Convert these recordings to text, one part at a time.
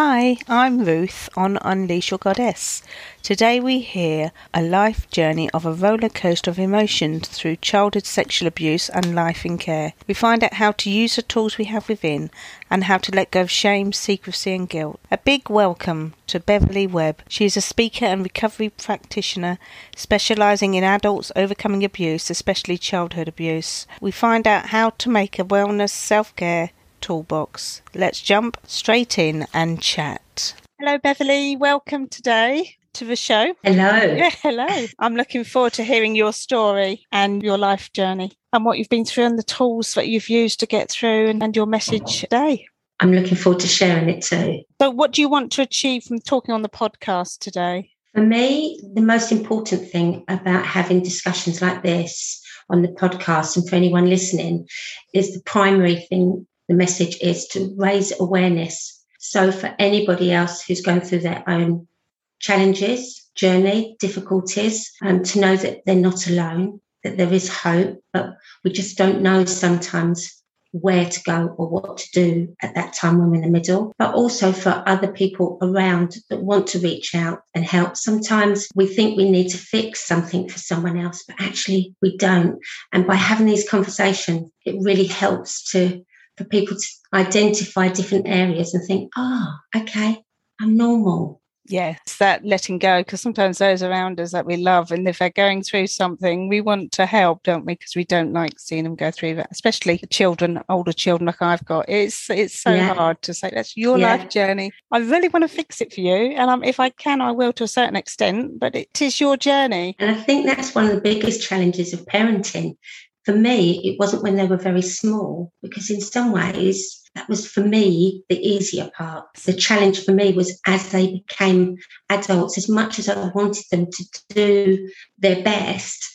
Hi, I'm Ruth on Unleash Your Goddess. Today we hear a life journey of a roller coaster of emotions through childhood sexual abuse and life in care. We find out how to use the tools we have within and how to let go of shame, secrecy, and guilt. A big welcome to Beverley Webb. She is a speaker and recovery practitioner specializing in adults overcoming abuse, especially childhood abuse. We find out how to make a wellness self care toolbox. Let's jump straight in and chat. Hello, Beverley. Welcome today to the show. Hello. Yeah, hello. I'm looking forward to hearing your story and your life journey and what you've been through and the tools that you've used to get through and, and your message today. I'm looking forward to sharing it too. So, what do you want to achieve from talking on the podcast today? For me, the most important thing about having discussions like this on the podcast and for anyone listening is the primary thing the message is to raise awareness. So for anybody else who's going through their own challenges, journey, difficulties, um, to know that they're not alone, that there is hope, but we just don't know sometimes where to go or what to do at that time when we're in the middle, but also for other people around that want to reach out and help. Sometimes we think we need to fix something for someone else, but actually we don't. And by having these conversations, it really helps to for people to identify different areas and think, ah, oh, okay, I'm normal. Yes, that letting go, because sometimes those around us that we love, and if they're going through something, we want to help, don't we? Because we don't like seeing them go through that, especially children, older children like I've got. It's it's so yeah. hard to say that's your yeah. life journey. I really want to fix it for you, and um, if I can, I will to a certain extent. But it is your journey, and I think that's one of the biggest challenges of parenting for me, it wasn't when they were very small, because in some ways, that was for me the easier part. The challenge for me was as they became adults, as much as I wanted them to do their best,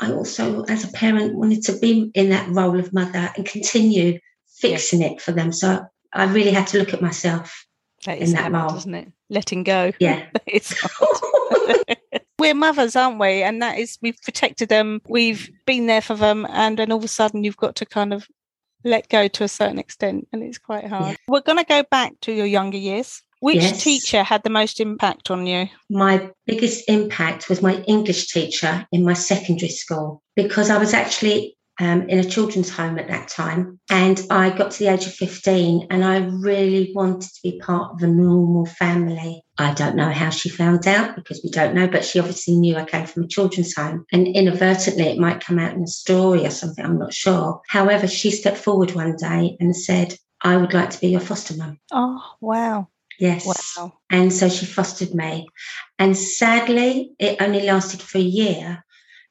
I also, as a parent, wanted to be in that role of mother and continue fixing it for them. So I really had to look at myself that in that hard, role, isn't it? Letting go. Yeah, it's we're mothers, aren't we? And that is we've protected them, we've been there for them, and then all of a sudden you've got to kind of let go to a certain extent, and it's quite hard. Yeah. We're going to go back to your younger years. Which yes. teacher had the most impact on you? My biggest impact was my English teacher in my secondary school because I was actually um, in a children's home at that time. And I got to the age of 15 and I really wanted to be part of a normal family. I don't know how she found out because we don't know, but she obviously knew I came from a children's home. And inadvertently, it might come out in a story or something, I'm not sure. However, she stepped forward one day and said, I would like to be your foster mum. Oh, wow. Yes. Wow. And so she fostered me. And sadly, it only lasted for a year.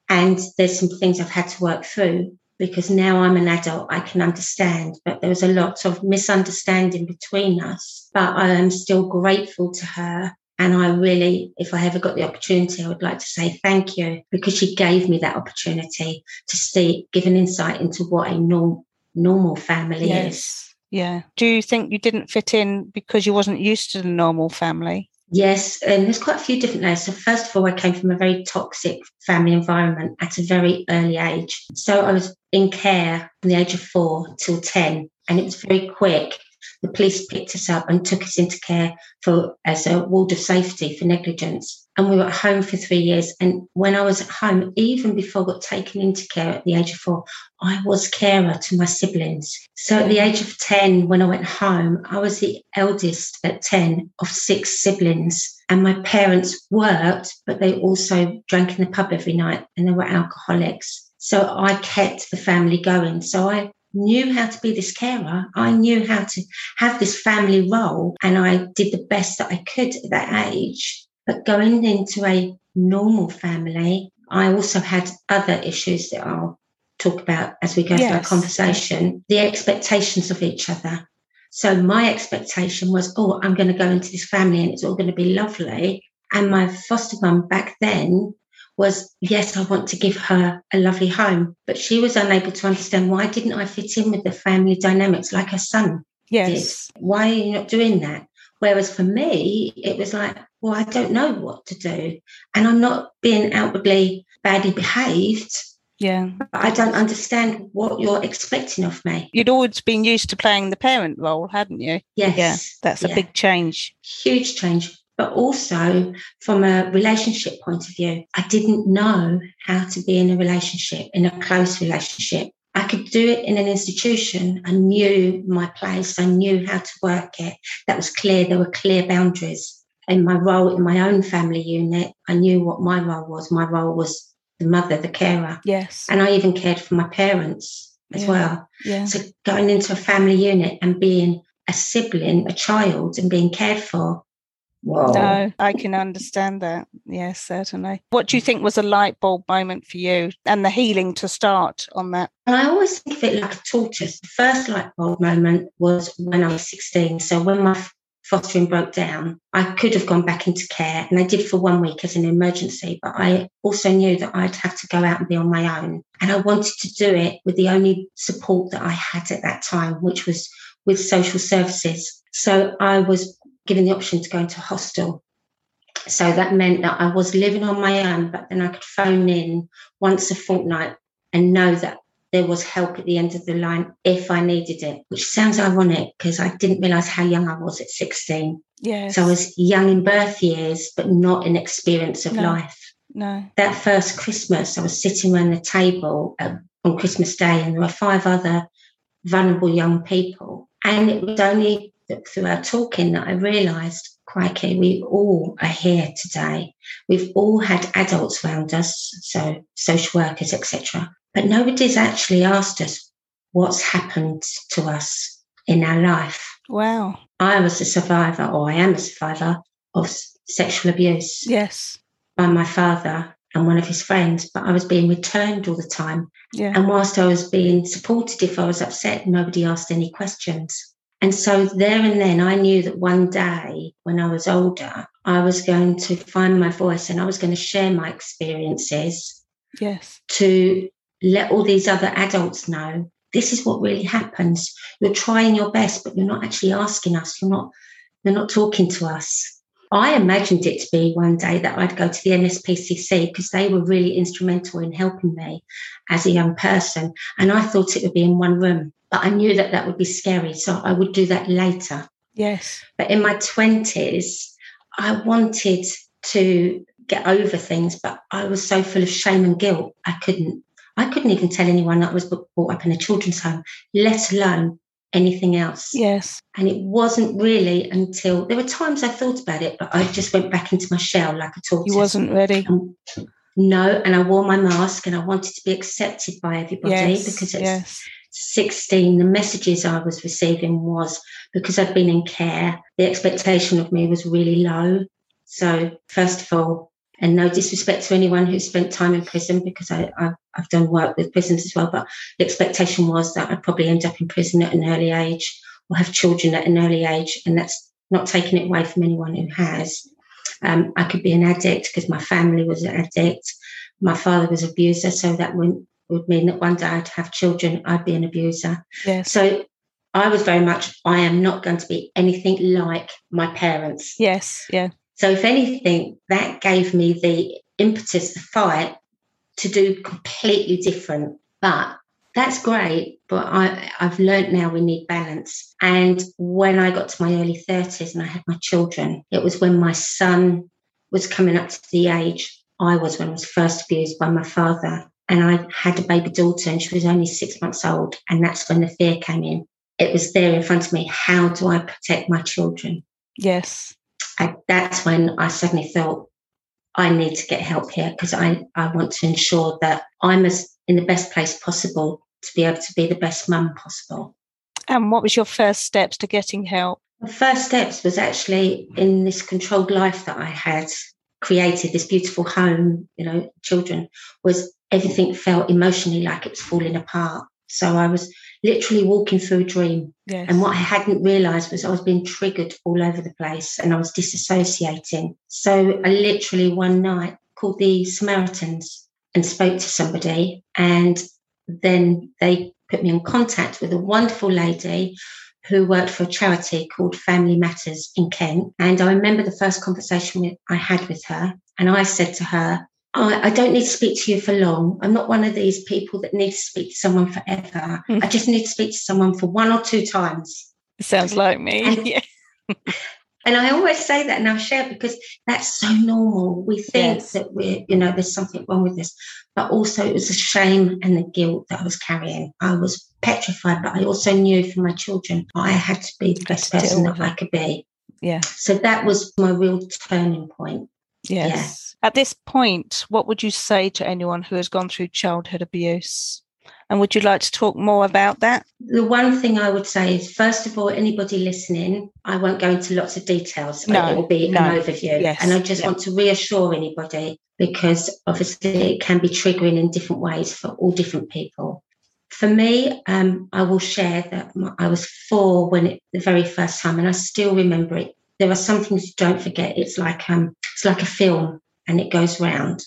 And there's some things I've had to work through because now I'm an adult, I can understand. But there was a lot of misunderstanding between us. But I am still grateful to her. And I really, if I ever got the opportunity, I would like to say thank you because she gave me that opportunity to see, give an insight into what a norm, normal family yes. is. Yeah. Do you think you didn't fit in because you wasn't used to the normal family? Yes, and there's quite a few different layers. So, first of all, I came from a very toxic family environment at a very early age. So, I was in care from the age of four till 10, and it was very quick the police picked us up and took us into care for as a ward of safety for negligence. And we were at home for three years. And when I was at home, even before I got taken into care at the age of four, I was carer to my siblings. So at the age of 10, when I went home, I was the eldest at 10 of six siblings. And my parents worked, but they also drank in the pub every night and they were alcoholics. So I kept the family going. So I knew how to be this carer. I knew how to have this family role and I did the best that I could at that age. But going into a normal family, I also had other issues that I'll talk about as we go yes. through our conversation. The expectations of each other. So my expectation was, oh, I'm going to go into this family and it's all going to be lovely. And my foster mum back then was yes, I want to give her a lovely home. But she was unable to understand why didn't I fit in with the family dynamics like her son yes. did? Why are you not doing that? Whereas for me, it was like, well, I don't know what to do. And I'm not being outwardly badly behaved. Yeah. I don't understand what you're expecting of me. You'd always been used to playing the parent role, hadn't you? Yes. Yeah. That's a yeah. big change. Huge change. But also from a relationship point of view, I didn't know how to be in a relationship, in a close relationship. I could do it in an institution. I knew my place. I knew how to work it. That was clear. There were clear boundaries. In my role in my own family unit, I knew what my role was. My role was the mother, the carer. Yes. And I even cared for my parents as Yeah. well. Yeah. So going into a family unit and being a sibling, a child, and being cared for. Whoa. No, I can understand that. Yes, certainly. What do you think was a light bulb moment for you and the healing to start on that? And I always think of it like a tortoise. The first light bulb moment was when I was 16. So when my fostering broke down, I could have gone back into care and I did for one week as an emergency, but I also knew that I'd have to go out and be on my own. And I wanted to do it with the only support that I had at that time, which was with social services. So I was given the option to go into a hostel. So that meant that I was living on my own, but then I could phone in once a fortnight and know that there was help at the end of the line if I needed it, which sounds ironic because I didn't realise how young I was at 16. Yes. So I was young in birth years, but not in experience of No. life. no. That first Christmas, I was sitting around the table uh, on Christmas Day, and there were five other vulnerable young people. And it was only through our talking that I realised, crikey, we all are here today. We've all had adults around us, so social workers, etc. But nobody's actually asked us what's happened to us in our life. Wow. I was a survivor, or I am a survivor of sexual abuse Yes. by my father and one of his friends, but I was being returned all the time. Yeah. And whilst I was being supported if I was upset, nobody asked any questions. And so there and then I knew that one day when I was older, I was going to find my voice and I was going to share my experiences yes. to let all these other adults know this is what really happens. You're trying your best, but you're not actually asking us. You're not, you're not talking to us. I imagined it to be one day that I'd go to the NSPCC because they were really instrumental in helping me as a young person. And I thought it would be in one room, but I knew that that would be scary. So I would do that later. Yes. But in my 20s, I wanted to get over things, but I was so full of shame and guilt, I couldn't. I couldn't even tell anyone that I was brought up in a children's home, let alone anything else. Yes. And it wasn't really until there were times I thought about it, but I just went back into my shell like a tortoise. You wasn't ready. Um, no, and I wore my mask and I wanted to be accepted by everybody Yes. because it's yes. 16, the messages I was receiving was because I'd been in care, the expectation of me was really low. So, first of all, and no disrespect to anyone who spent time in prison because I, I, I've done work with prisons as well, but the expectation was that I'd probably end up in prison at an early age or have children at an early age. And that's not taking it away from anyone who has. Um, I could be an addict because my family was an addict. My father was an abuser, so that would, would mean that one day I'd have children, I'd be an abuser. Yes. So I was very much, I am not going to be anything like my parents. yes. Yeah. So, if anything, that gave me the impetus, the fight to do completely different. But that's great. But I, I've learned now we need balance. And when I got to my early 30s and I had my children, it was when my son was coming up to the age I was when I was first abused by my father. And I had a baby daughter and she was only six months old. And that's when the fear came in. It was there in front of me. How do I protect my children? Yes. I, that's when I suddenly felt I need to get help here because I, I want to ensure that I'm as in the best place possible to be able to be the best mum possible. And what was your first steps to getting help? The first steps was actually in this controlled life that I had created, this beautiful home, you know, children, was everything felt emotionally like it was falling apart. So I was literally walking through a dream. Yes. And what I hadn't realised was I was being triggered all over the place and I was disassociating. So I literally one night called the Samaritans and spoke to somebody. And then they put me in contact with a wonderful lady who worked for a charity called Family Matters in Kent. And I remember the first conversation I had with her. And I said to her, I, I, don't need to speak to you for long. I'm not one of these people that needs to speak to someone forever. Mm. I just need to speak to someone for one or two times. Sounds like me. And, yeah. and I always say that and I share because that's so normal. We think yes. that we're, you know, there's something wrong with this. But also it was the shame and the guilt that I was carrying. I was petrified, but I also knew for my children I had to be the best person that I could be. Yeah. So that was my real turning point. Yes. Yeah. At this point, what would you say to anyone who has gone through childhood abuse? And would you like to talk more about that? The one thing I would say is, first of all, anybody listening, I won't go into lots of details. No, it will be no. an overview. Yes, and I just yeah. want to reassure anybody because obviously it can be triggering in different ways for all different people. For me, um, I will share that I was four when it, the very first time, and I still remember it there are some things you don't forget. It's like um, it's like a film, and it goes round.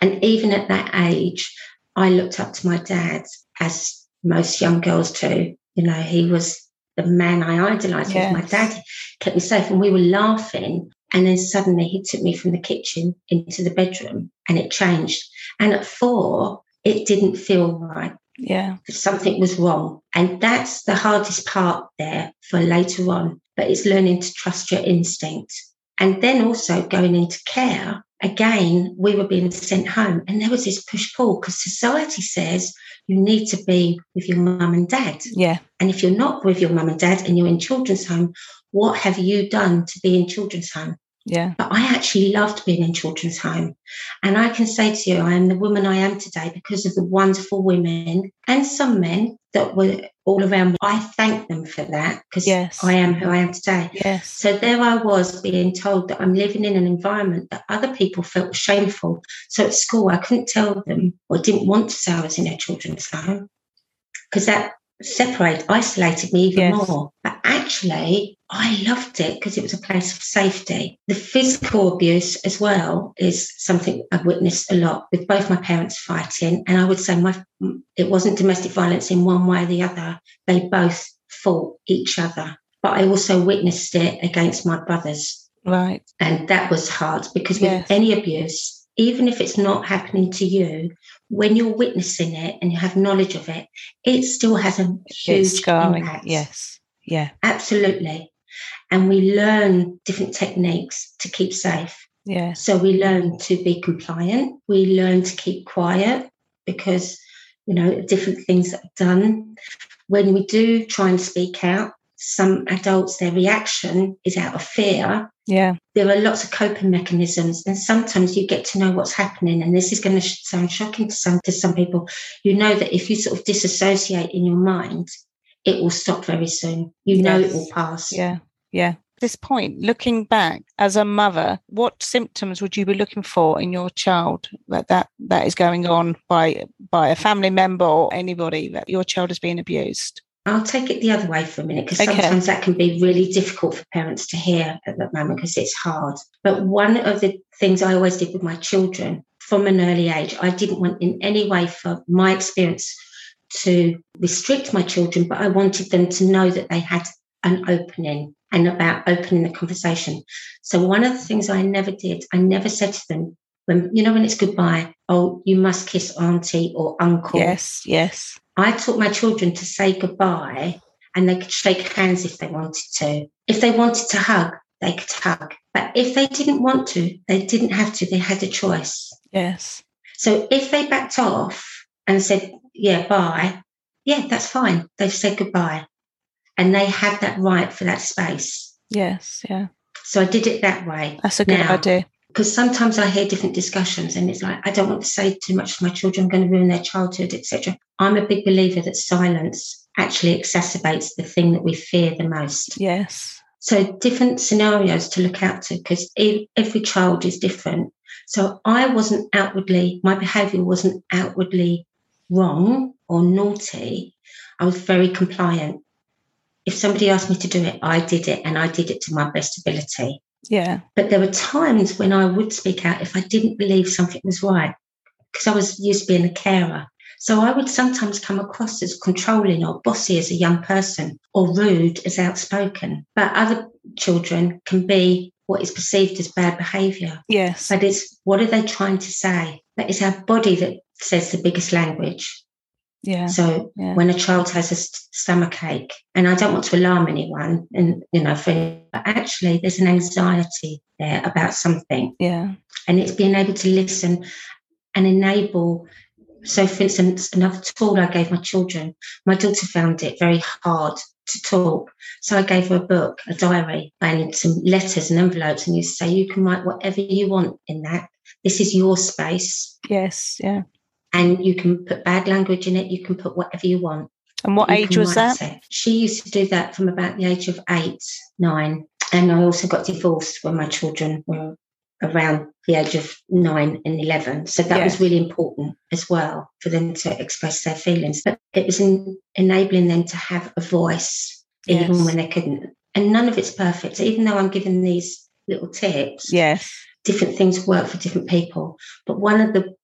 And even at that age, I looked up to my dad, as most young girls do. You know, he was the man I idolized. Yes. My dad kept me safe, and we were laughing. And then suddenly he took me from the kitchen into the bedroom, and it changed. And at four, it didn't feel right. Yeah. Something was wrong. And that's the hardest part there for later on but it's learning to trust your instinct. And then also going into care, again, we were being sent home and there was this push pull because society says you need to be with your mum and dad. Yeah. And if you're not with your mum and dad and you're in children's home, what have you done to be in children's home? Yeah. But I actually loved being in children's home. And I can say to you, I am the woman I am today because of the wonderful women and some men that were all around me. I thank them for that because yes. I am who I am today. Yes. So there I was being told that I'm living in an environment that other people felt shameful. So at school, I couldn't tell them or didn't want to say I was in a children's home because that separate, isolated me even yes. more. But actually, I loved it because it was a place of safety. The physical abuse as well is something I've witnessed a lot with both my parents fighting. And I would say my it wasn't domestic violence in one way or the other. They both fought each other. But I also witnessed it against my brothers. Right. And that was hard because with yes. any abuse, even if it's not happening to you, when you're witnessing it and you have knowledge of it, it still has a huge impact. Yes. Yeah. Absolutely. And we learn different techniques to keep safe. Yeah. So we learn to be compliant. We learn to keep quiet because, you know, different things that are done. When we do try and speak out, some adults, their reaction is out of fear. Yeah. There are lots of coping mechanisms, and sometimes you get to know what's happening. And this is going to sound shocking to some to some people. You know that if you sort of disassociate in your mind, it will stop very soon. You yes. know it will pass. Yeah. Yeah. This point, looking back as a mother, what symptoms would you be looking for in your child that that, that is going on by by a family member or anybody that your child is being abused? I'll take it the other way for a minute because okay. sometimes that can be really difficult for parents to hear at that moment because it's hard. But one of the things I always did with my children from an early age, I didn't want in any way for my experience to restrict my children, but I wanted them to know that they had an opening and about opening the conversation. So one of the things I never did, I never said to them, when you know when it's goodbye, oh, you must kiss auntie or uncle. Yes, yes. I taught my children to say goodbye and they could shake hands if they wanted to. If they wanted to hug, they could hug. But if they didn't want to, they didn't have to. They had a choice. Yes. So if they backed off and said, yeah, bye, yeah, that's fine. They've said goodbye. And they had that right for that space. Yes, yeah. So I did it that way. That's a good now, idea because sometimes I hear different discussions and it's like I don't want to say too much to my children, I'm going to ruin their childhood, etc. I'm a big believer that silence actually exacerbates the thing that we fear the most. Yes. So different scenarios to look out to because every child is different. So I wasn't outwardly, my behaviour wasn't outwardly wrong or naughty. I was very compliant. If somebody asked me to do it, I did it and I did it to my best ability. Yeah. But there were times when I would speak out if I didn't believe something was right, because I was used to being a carer. So I would sometimes come across as controlling or bossy as a young person or rude as outspoken. But other children can be what is perceived as bad behaviour. Yes. But it's what are they trying to say? But it's our body that says the biggest language. Yeah. So Yeah. when a child has a st- stomach ache, and I don't want to alarm anyone, and you know, for, but actually there's an anxiety there about something, Yeah. and it's being able to listen and enable. So, for instance, another tool I gave my children, my daughter found it very hard to talk. So I gave her a book, a diary, and some letters and envelopes, and you say you can write whatever you want in that. This is your space, Yes. Yeah. And you can put bad language in it. You can put whatever you want. And what You age was that? it. She used to do that from about the age of eight, nine. And I also got divorced when my children were around the age of nine and 11. So that Yes. was really important as well for them to express their feelings. But it was in, enabling them to have a voice even when they couldn't. And none of it's perfect. Even though I'm giving these little tips, Yes. different things work for different people. But one of the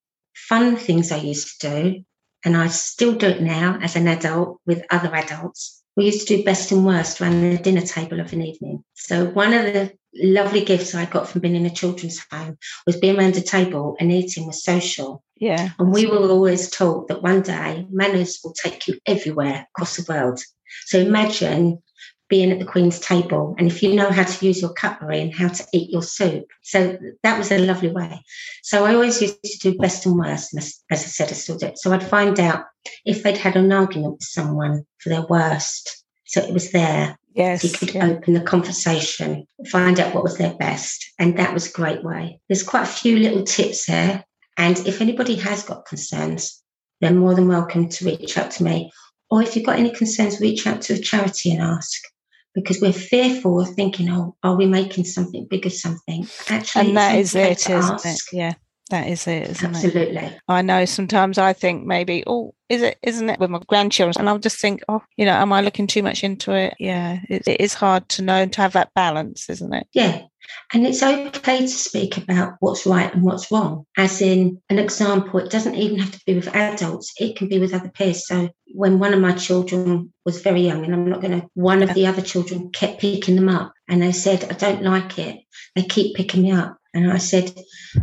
fun things I used to do, and I still do it now as an adult with other adults, we used to do best and worst around the dinner table of an evening. So one of the lovely gifts I got from being in a children's home was being around a table and eating was social. Yeah. And we were always taught that one day manners will take you everywhere across the world. So imagine being at the Queen's table and if you know how to use your cutlery and how to eat your soup. So that was a lovely way. So I always used to do best and worst. And as, as I said, I still do. So I'd find out if they'd had an argument with someone for their worst. So it was there. Yes. You could yeah. open the conversation, find out what was their best. And that was a great way. There's quite a few little tips there. And if anybody has got concerns, they're more than welcome to reach out to me. Or if you've got any concerns, reach out to a charity and ask. Because we're fearful of thinking, oh, are we making something big of something? Actually, And that is it, isn't it? Yeah. That is it, isn't it? Absolutely. I know sometimes I think maybe, oh, is it, isn't it with my grandchildren? And I'll just think, oh, you know, am I looking too much into it? Yeah, it, it is hard to know and to have that balance, isn't it? Yeah. And it's okay to speak about what's right and what's wrong. As in an example, it doesn't even have to be with adults, it can be with other peers. So when one of my children was very young, and I'm not going to, one of the other children kept picking them up and they said, I don't like it. They keep picking me up. And I said,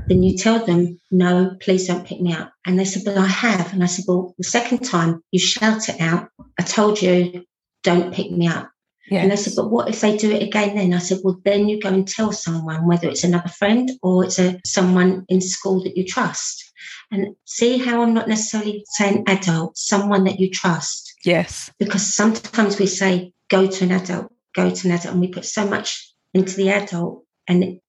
then you tell them, no, please don't pick me up. And they said, but I have. And I said, well, the second time you shout it out, I told you, don't pick me up. Yeah. And they said, but what if they do it again then? I said, well, then you go and tell someone, whether it's another friend or it's a someone in school that you trust. And see how I'm not necessarily saying adult, someone that you trust. Yes. Because sometimes we say, go to an adult, go to an adult, and we put so much into the adult. And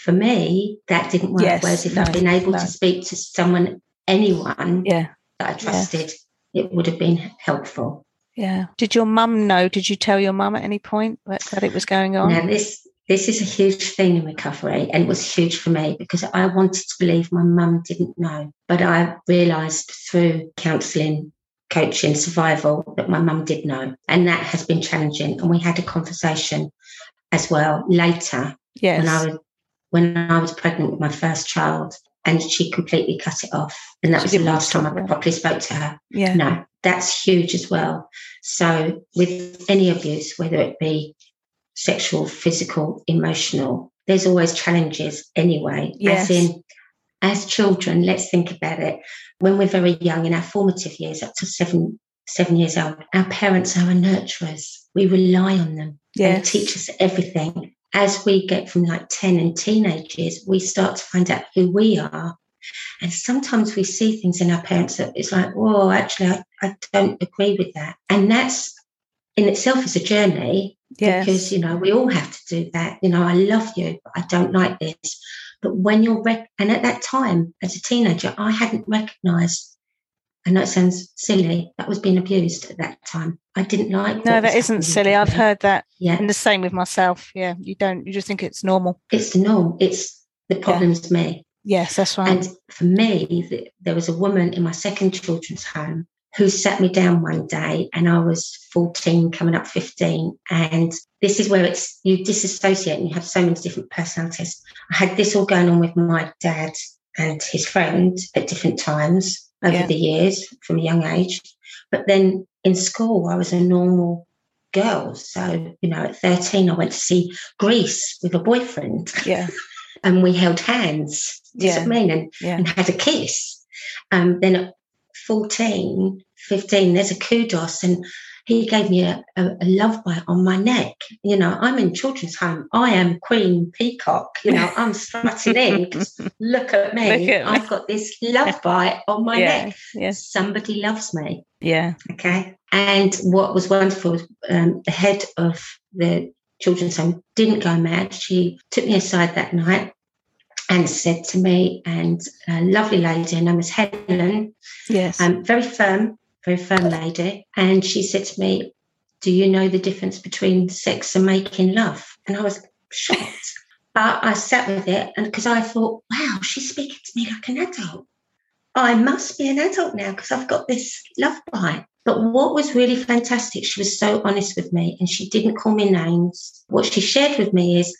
for me, that didn't work. Yes, Whereas if no, I'd been able no. to speak to someone, anyone Yeah. that I trusted, it would have been helpful. Yeah. Did your mum know? Did you tell your mum at any point that, that it was going on? Now this this is a huge thing in recovery, and it was huge for me because I wanted to believe my mum didn't know, but I realised through counselling, coaching, survival that my mum did know, and that has been challenging. And we had a conversation as well later yes. when I was when I was pregnant with my first child, and she completely cut it off, and that She was the last time I properly spoke to her. yeah. No, that's huge as well. So, with any abuse, whether it be sexual, physical, emotional, there's always challenges anyway. Yes. As in, as children, let's think about it. When we're very young, in our formative years, up to seven, seven years old, our parents are our nurturers. We rely on them. They teach us everything. As we get from like 10 and teenage years, we start to find out who we are. And sometimes we see things in our parents that it's like, oh, actually, I, I don't agree with that. And that's in itself is a journey Yes. because, you know, we all have to do that. You know, I love you, but I don't like this. But when you're, rec- and at that time, as a teenager, I hadn't recognized, I know it sounds silly, that was being abused at that time. I didn't like no, that isn't silly. I've heard that. Yeah, And the same with myself. Yeah. You don't, you just think it's normal. it's the norm. It's the problem's me. Yes, that's right. And for me, th- there was a woman in my second children's home who sat me down one day, and I was 14, coming up 15. And this is where it's you disassociate and you have so many different personalities. I had this all going on with my dad and his friend at different times over Yeah. the years from a young age. But then in school, I was a normal girl. So, you know, at 13, I went to see Grease with a boyfriend. Yeah. and we held hands. Yeah. what I mean? And, Yeah. and had a kiss. Um, then at 14, 15, there's a kudos and he gave me a, a, a love bite on my neck. You know, I'm in children's home. I am Queen Peacock. You know, I'm strutting in. Look at me. Look at. I've got this love bite on my yeah. neck. Yes. Somebody loves me. Yeah. Okay. And what was wonderful was um, the head of the children's home didn't go mad. She took me aside that night and said to me, and a lovely lady, her name was Helen, Yes. um, very firm, very firm lady. And she said to me, Do you know the difference between sex and making love? And I was shocked. but I sat with it and because I thought, wow, she's speaking to me like an adult. I must be an adult now because I've got this love bite. But what was really fantastic, she was so honest with me and she didn't call me names. What she shared with me is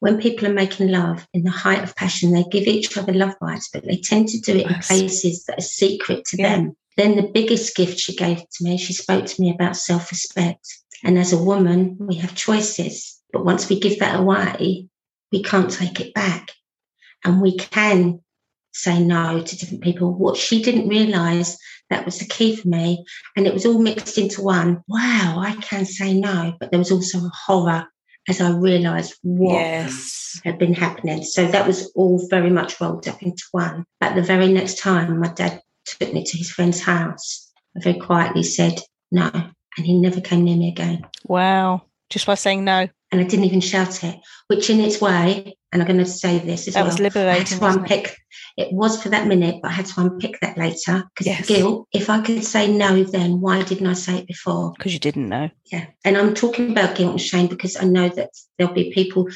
when people are making love in the height of passion, they give each other love bites, but they tend to do it in places that are secret to Yeah. them. Then the biggest gift she gave to me, she spoke to me about self respect. And as a woman, we have choices. But once we give that away, we can't take it back. And we can say no to different people. What she didn't realize that was the key for me. And it was all mixed into one. Wow, I can say no. But there was also a horror as I realized what Yes. had been happening. So that was all very much rolled up into one. But the very next time my dad took me to his friend's house, I very quietly said no. And he never came near me again. Wow. Just by saying no. And I didn't even shout it, which in its way, and I'm going to say this as That well. was I had to wasn't it? unpick. It was for that minute, but I had to unpick that later because Yes. guilt. If I could say no, then why didn't I say it before? Because you didn't know. Yeah. And I'm talking about guilt and shame because I know that there'll be people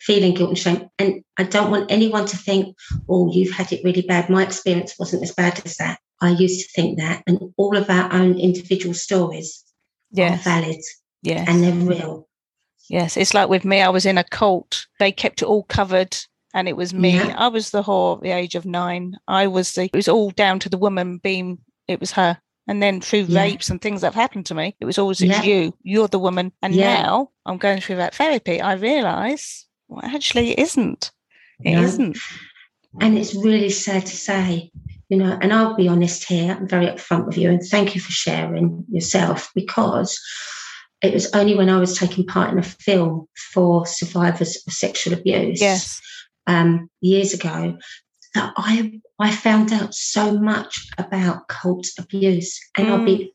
feeling guilt and shame. And I don't want anyone to think, oh, you've had it really bad. My experience wasn't as bad as that. I used to think that. And all of our own individual stories Yes. are valid Yes. and they're real. Yes, it's like with me, I was in a cult. They kept it all covered and it was me. Yeah. I was the whore at the age of nine. I was the, it was all down to the woman being, it was her. And then through Yeah. rapes and things that have happened to me, it was always it's you. You're the woman. And Yeah. now I'm going through that therapy. I realise, well, actually, it isn't. It No. not And it's really sad to say, you know, and I'll be honest here, I'm very upfront with you, and thank you for sharing yourself because it was only when I was taking part in a film for survivors of sexual abuse Yes. um, years ago that I I found out so much about cult abuse. And I'll be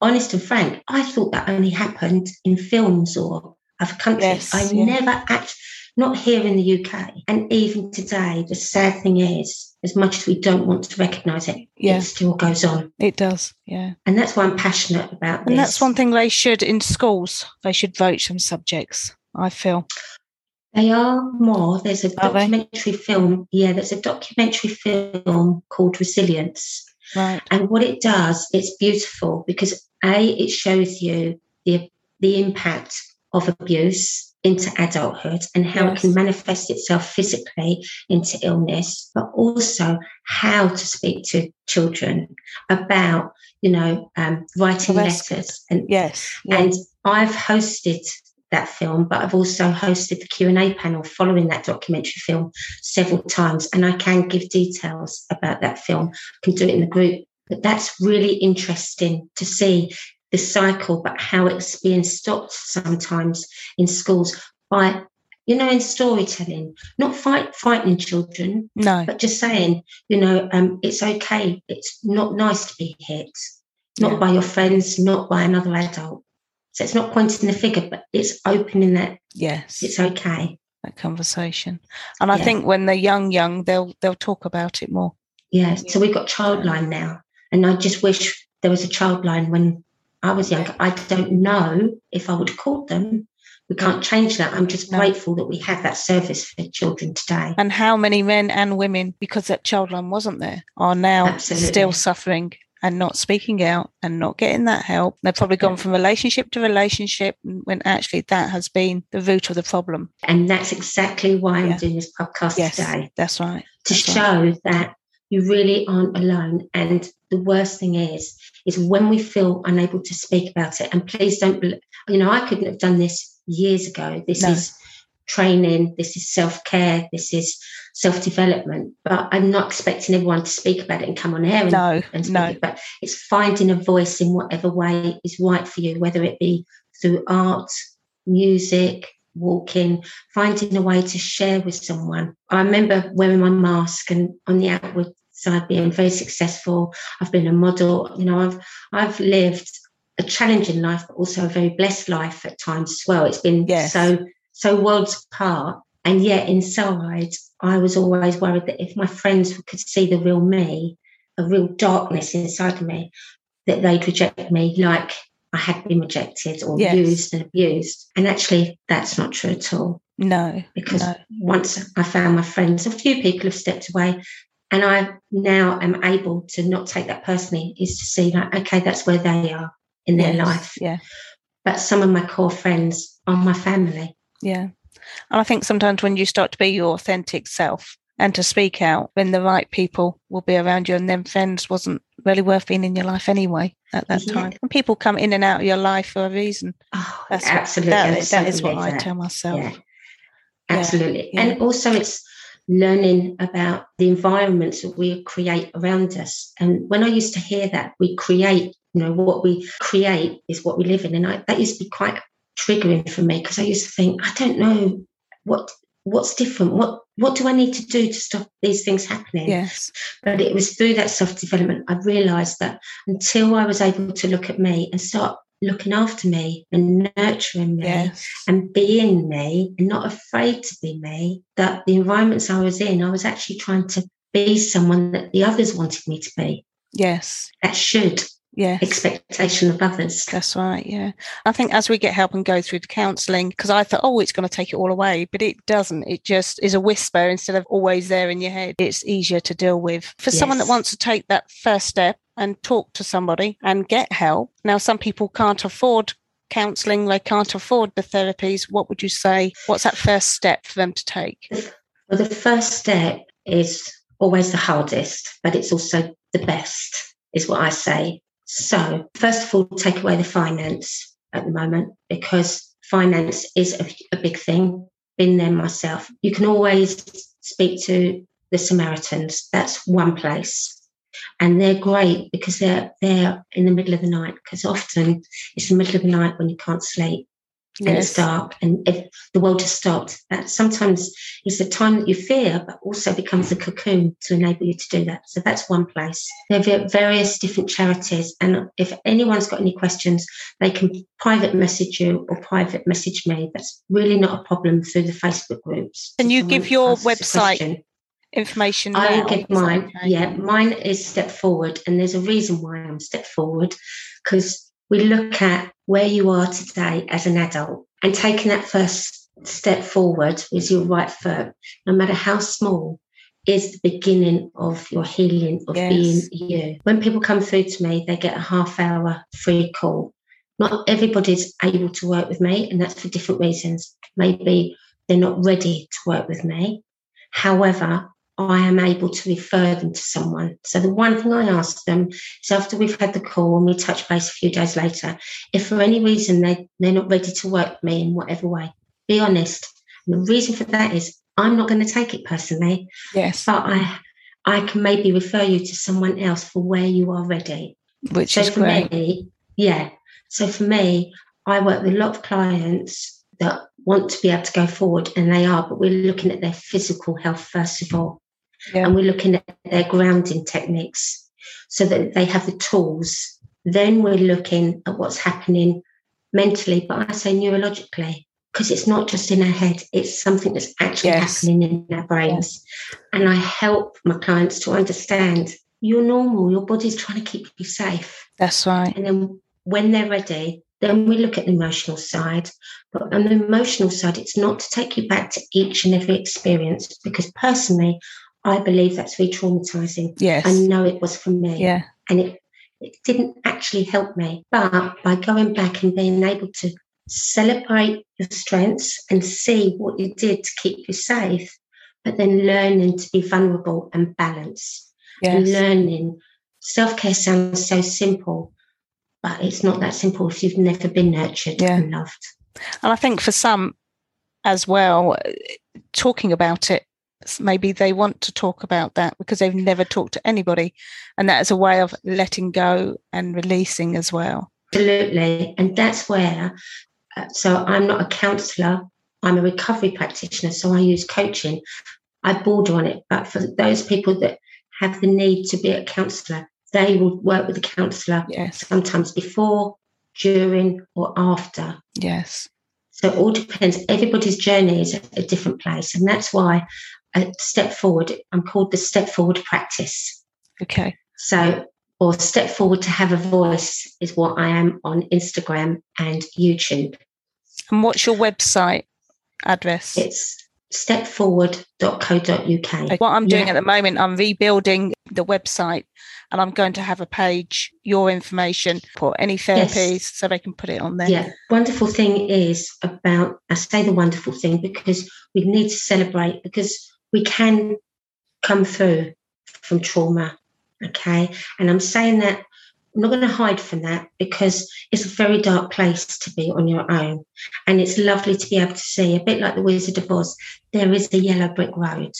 honest and frank, I thought that only happened in films or other countries. Yes, I yeah. never actually, not here in the UK. And even today, the sad thing is, as much as we don't want to recognise it, Yeah. it still goes on. It does. Yeah. And that's why I'm passionate about this. And that's one thing they should, in schools, they should vote some subjects, I feel. They are more. There's a Are they? documentary film. Yeah, there's a documentary film called Resilience. Right. And what it does, it's beautiful because A, it shows you the the impact of abuse into adulthood and how it can manifest itself physically into illness, but also how to speak to children about, you know, um, writing that's letters and Yes. Yeah. and I've hosted that film, but I've also hosted the Q and A panel following that documentary film several times, and I can give details about that film. I can do it in the group, but that's really interesting to see the cycle, but how it's being stopped sometimes in schools by, you know, in storytelling, not fight frightening children, no. but just saying, you know, um, it's okay. It's not nice to be hit, not Yeah. by your friends, not by another adult. So it's not pointing the finger, but it's opening that Yes. it's okay. that conversation. And I Yeah. think when they're young, young, they'll they'll talk about it more. Yeah. So we've got Childline now. And I just wish there was a Childline when I was younger. I don't know if I would have called them. We can't change that. I'm just No. grateful that we have that service for children today. And how many men and women, because that childline wasn't there, are now Absolutely. still suffering and not speaking out and not getting that help. They've probably gone from relationship to relationship when actually that has been the root of the problem. And that's exactly why I'm doing this podcast Yes, today. that's right. to That's right. show that you really aren't alone. And the worst thing is, is when we feel unable to speak about it. And please don't, you know, I couldn't have done this years ago. This no. is training, this is self care, this is self development. But I'm not expecting everyone to speak about it and come on air and, no, and speak no. it. But it's finding a voice in whatever way is right for you, whether it be through art, music, walking, finding a way to share with someone. I remember wearing my mask and on the outward side been very successful. I've been a model, you know, I've I've lived a challenging life, but also a very blessed life at times as well. It's been yes. so so worlds apart. And yet inside I was always worried that if my friends could see the real me, a real darkness inside of me, that they'd reject me like I had been rejected or yes. used and abused. And actually, that's not true at all. No. Because no. once I found my friends, a few people have stepped away. And I now am able to not take that personally, is to see like, okay, that's where they are in their yes. life. Yeah. But some of my core friends are my family. Yeah. And I think sometimes when you start to be your authentic self, and to speak out when the right people will be around you and then friends wasn't really worth being in your life anyway at that yeah. time. And people come in and out of your life for a reason. Oh, That's absolutely. What, that, that is what I tell myself. Yeah. Absolutely. Yeah. And also it's learning about the environments that we create around us. And when I used to hear that, we create, you know, what we create is what we live in. And I, that used to be quite triggering for me because I used to think, I don't know what what's different what what do i need to do to stop these things happening yes but it was through that self development i realized that until i was able to look at me and start looking after me and nurturing me yes. and being me and not afraid to be me that the environments i was in i was actually trying to be someone that the others wanted me to be yes that should yeah expectation of others. That's right yeah. I think as we get help and go through the counselling because i thought oh it's going to take it all away but it doesn't. It just is a whisper instead of always there in your head. It's easier to deal with. For yes. someone that wants to take that first step and talk to somebody and get help now some people can't afford counselling they can't afford the therapies what would you say? What's that first step for them to take? Well the first step is always the hardest but it's also the best is what i say so, first of all, take away the finance at the moment because finance is a, a big thing. Been there myself. You can always speak to the Samaritans. That's one place. And they're great because they're there in the middle of the night because often it's the middle of the night when you can't sleep yes. and it's dark and if the world has stopped. That sometimes is the time that you fear, but also becomes a cocoon to enable you to do that. So that's one place. There are various different charities, and if anyone's got any questions, they can private message you or private message me. That's really not a problem through the Facebook groups. Can you give your website? information I will give mine. Okay? Yeah, mine is Step Forward, and there's a reason why I'm Step Forward because we look at where you are today as an adult and taking that first step forward with your right foot, no matter how small, is the beginning of your healing, of yes. being you. When people come through to me, they get a half hour free call. Not everybody's able to work with me, and that's for different reasons. Maybe they're not ready to work with me. However, I am able to refer them to someone. So the one thing I ask them is after we've had the call and we touch base a few days later, if for any reason they, they're not ready to work with me in whatever way, be honest. And the reason for that is I'm not going to take it personally. Yes. But I I can maybe refer you to someone else for where you are ready. Which so is for great. Me, yeah. So for me, I work with a lot of clients that want to be able to go forward and they are, but we're looking at their physical health first of all. Yeah. And we're looking at their grounding techniques so that they have the tools. Then we're looking at what's happening mentally, but I say neurologically, because it's not just in our head, it's something that's actually yes. happening in our brains. And I help my clients to understand you're normal, your body's trying to keep you safe. That's right. And then when they're ready, then we look at the emotional side. But on the emotional side, it's not to take you back to each and every experience because personally, I believe that's re traumatizing. Yes. I know it was for me. Yeah. And it, it didn't actually help me. But by going back and being able to celebrate your strengths and see what you did to keep you safe, but then learning to be vulnerable and balance. and learning. Self care sounds so simple, but it's not that simple if you've never been nurtured yeah. and loved. And I think for some as well, talking about it, maybe they want to talk about that because they've never talked to anybody. And that is a way of letting go and releasing as well. Absolutely. And that's where, uh, so I'm not a counsellor, I'm a recovery practitioner. So I use coaching. I border on it. But for those people that have the need to be a counsellor, they will work with a counsellor yes. sometimes before, during, or after. Yes. So it all depends. Everybody's journey is a different place. And that's why a step forward, I'm called the step forward practice. Okay. So, or step forward to have a voice is what I am on Instagram and YouTube. And what's your website address? It's stepforward.co.uk. What I'm doing yeah. at the moment, I'm rebuilding the website and I'm going to have a page, your information for any therapies yes. so they can put it on there. Yeah. Wonderful thing is about, I say the wonderful thing because we need to celebrate because we can come through from trauma. Okay. And I'm saying that I'm not going to hide from that because it's a very dark place to be on your own. And it's lovely to be able to see, a bit like the Wizard of Oz, there is a yellow brick road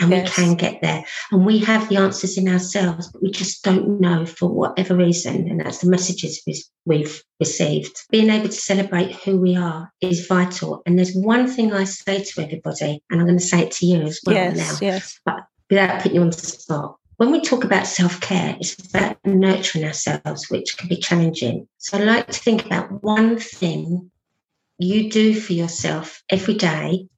and yes. we can get there. And we have the answers in ourselves, but we just don't know for whatever reason. And that's the messages we've received. Being able to celebrate who we are is vital. And there's one thing I say to everybody, and I'm going to say it to you as well yes, now, yes. but without putting you on the spot when we talk about self care, it's about nurturing ourselves, which can be challenging. So I like to think about one thing you do for yourself every day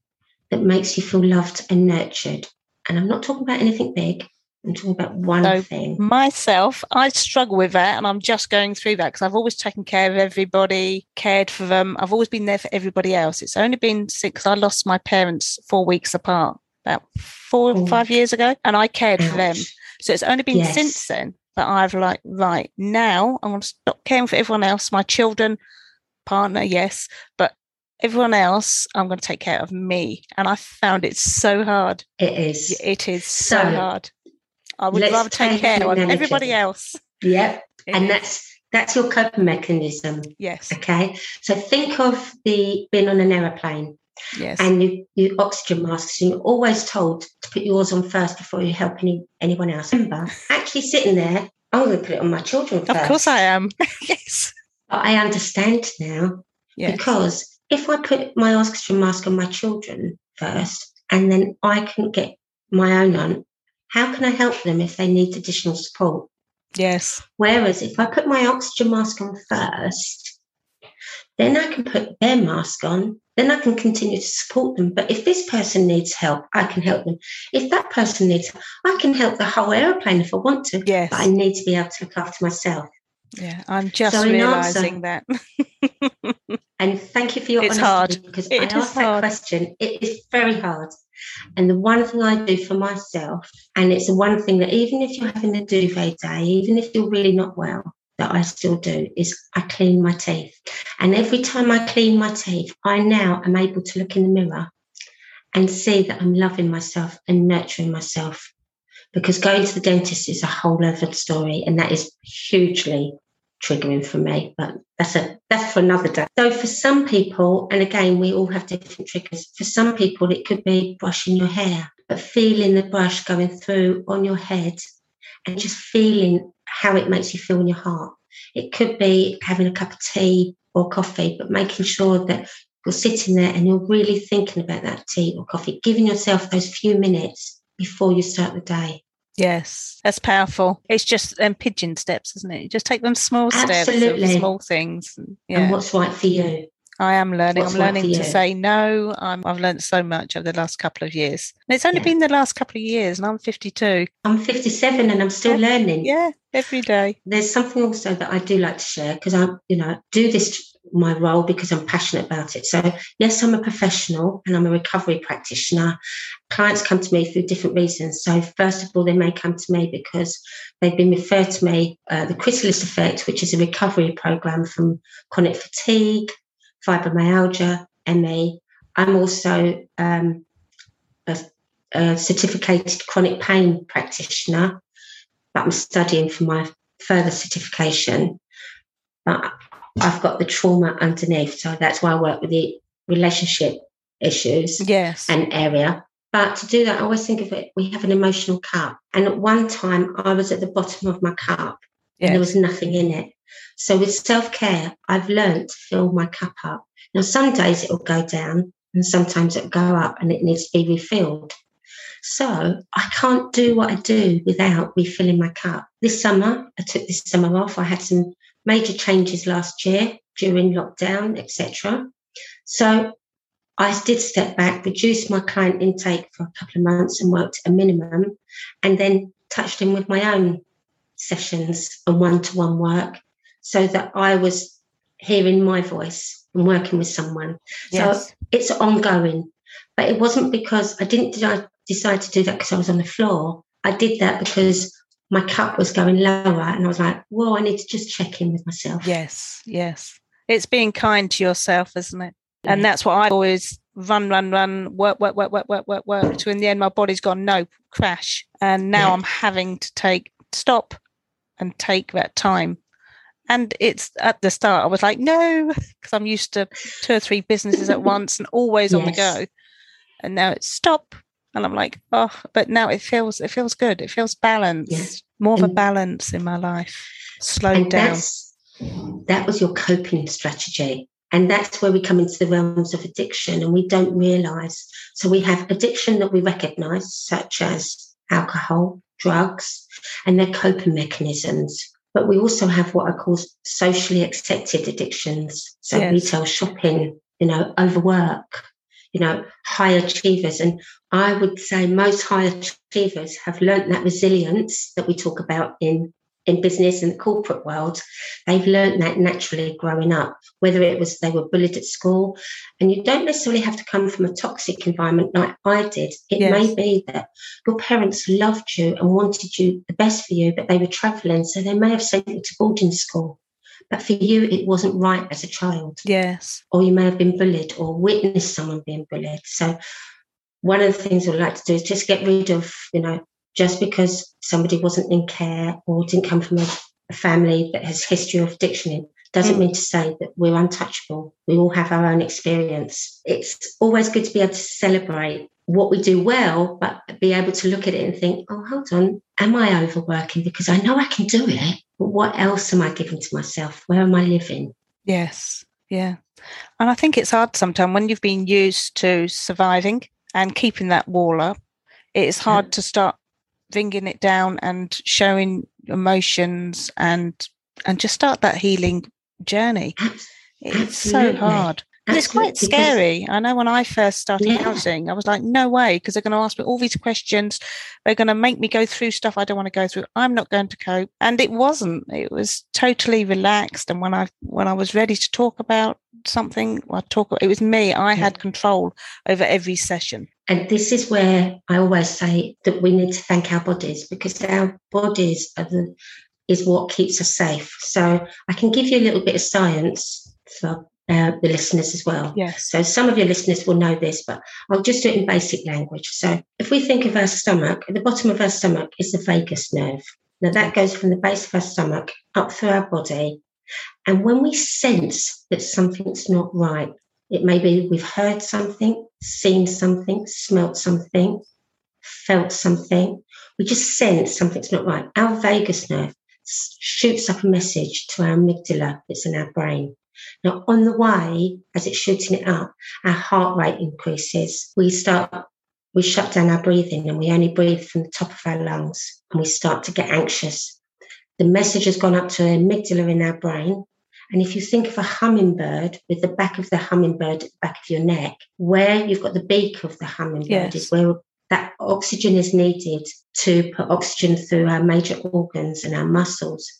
that makes you feel loved and nurtured. And I'm not talking about anything big. I'm talking about one so thing. Myself, I struggle with that, and I'm just going through that because I've always taken care of everybody, cared for them. I've always been there for everybody else. It's only been since I lost my parents four weeks apart, about four or oh. five years ago, and I cared Ouch. for them. So it's only been yes. since then that I've like, right, now I'm going to stop caring for everyone else, my children, partner, yes, but everyone else, I'm going to take care of me. And I found it so hard. It is. It is so, so hard. I would rather take care of everybody else. Yep. It and is. that's that's your coping mechanism. Yes. Okay. So think of the being on an aeroplane Yes. And you, you oxygen masks, and you're always told to put yours on first before you help any, anyone else. Remember, actually sitting there, I'm going to put it on my children first. Of course I am. yes. But I understand now yes. because if I put my oxygen mask on my children first and then I can get my own on, how can I help them if they need additional support? Yes. Whereas if I put my oxygen mask on first, then I can put their mask on then I can continue to support them. But if this person needs help, I can help them. If that person needs help, I can help the whole aeroplane if I want to. Yes. But I need to be able to look after myself. Yeah, I'm just so realizing that. and thank you for your it's honesty hard. because it I asked that question. It is very hard. And the one thing I do for myself, and it's the one thing that even if you're having a duvet day, even if you're really not well, that I still do is I clean my teeth. And every time I clean my teeth, I now am able to look in the mirror and see that I'm loving myself and nurturing myself. Because going to the dentist is a whole other story, and that is hugely triggering for me. But that's a that's for another day. So for some people, and again, we all have different triggers. For some people, it could be brushing your hair, but feeling the brush going through on your head and just feeling how it makes you feel in your heart. It could be having a cup of tea or coffee, but making sure that you're sitting there and you're really thinking about that tea or coffee, giving yourself those few minutes before you start the day. Yes, that's powerful. It's just um, pigeon steps, isn't it? just take them small Absolutely. steps, small things. Yeah. And what's right for you? I am learning. What's I'm learning to say no. i have learned so much over the last couple of years. And it's only yeah. been the last couple of years, and I'm 52. I'm 57, and I'm still yeah. learning. Yeah, every day. There's something also that I do like to share because I, you know, do this my role because I'm passionate about it. So yes, I'm a professional and I'm a recovery practitioner. Clients come to me for different reasons. So first of all, they may come to me because they've been referred to me uh, the Chrysalis Effect, which is a recovery program from chronic fatigue, fibromyalgia, ME. I'm also um, a, a, certificated chronic pain practitioner. but I'm studying for my further certification. But I've got the trauma underneath. So that's why I work with the relationship issues yes. and area. But to do that, I always think of it, we have an emotional cup. And at one time, I was at the bottom of my cup yes. and there was nothing in it. So with self care, I've learned to fill my cup up. Now, some days it'll go down and sometimes it'll go up and it needs to be refilled. So I can't do what I do without refilling my cup. This summer, I took this summer off. I had some major changes last year during lockdown, etc. So I did step back, reduced my client intake for a couple of months and worked a minimum, and then touched in with my own sessions and one to one work so that I was hearing my voice and working with someone. Yes. So it's ongoing. But it wasn't because I didn't decide to do that because I was on the floor. I did that because my cup was going lower and I was like, whoa, I need to just check in with myself. Yes, yes. It's being kind to yourself, isn't it? And mm. that's what I always run, run, run, work, work, work, work, work, work, work. To in the end, my body's gone, no, crash. And now yeah. I'm having to take, stop and take that time. And it's at the start, I was like, no, because I'm used to two or three businesses at once and always yes. on the go. And now it's stop, and I'm like, oh, but now it feels it feels good. It feels balanced, yeah. more of and, a balance in my life. Slowed down. That was your coping strategy. And that's where we come into the realms of addiction and we don't realize. So we have addiction that we recognize, such as alcohol, drugs, and their coping mechanisms. But we also have what are called socially accepted addictions. So yes. retail shopping, you know, overwork, you know, high achievers. And I would say most high achievers have learnt that resilience that we talk about in in business and the corporate world, they've learned that naturally growing up, whether it was they were bullied at school. And you don't necessarily have to come from a toxic environment like I did. It yes. may be that your parents loved you and wanted you the best for you, but they were traveling. So they may have sent you to boarding school. But for you, it wasn't right as a child. Yes. Or you may have been bullied or witnessed someone being bullied. So one of the things I would like to do is just get rid of, you know, just because somebody wasn't in care or didn't come from a, a family that has history of addiction doesn't mm. mean to say that we're untouchable. We all have our own experience. It's always good to be able to celebrate what we do well, but be able to look at it and think, oh, hold on, am I overworking? Because I know I can do it, but what else am I giving to myself? Where am I living? Yes, yeah. And I think it's hard sometimes when you've been used to surviving and keeping that wall up, it's hard yeah. to start bringing it down and showing emotions and and just start that healing journey. It's Absolutely. so hard. It's quite scary. I know when I first started yeah. counselling, I was like, no way, because they're going to ask me all these questions. They're going to make me go through stuff I don't want to go through. I'm not going to cope. And it wasn't. It was totally relaxed. And when I when I was ready to talk about something, I talk. It was me. I had control over every session. And this is where I always say that we need to thank our bodies because our bodies are the is what keeps us safe. So I can give you a little bit of science for uh, the listeners as well. Yes. So some of your listeners will know this, but I'll just do it in basic language. So if we think of our stomach, at the bottom of our stomach is the vagus nerve. Now that goes from the base of our stomach up through our body. And when we sense that something's not right, it may be we've heard something, seen something, smelt something, felt something. We just sense something's not right. Our vagus nerve shoots up a message to our amygdala that's in our brain. Now, on the way, as it's shooting it up, our heart rate increases. We start, we shut down our breathing and we only breathe from the top of our lungs and we start to get anxious. The message has gone up to the amygdala in our brain. And if you think of a hummingbird with the back of the hummingbird at the back of your neck, where you've got the beak of the hummingbird yes. is where that oxygen is needed to put oxygen through our major organs and our muscles.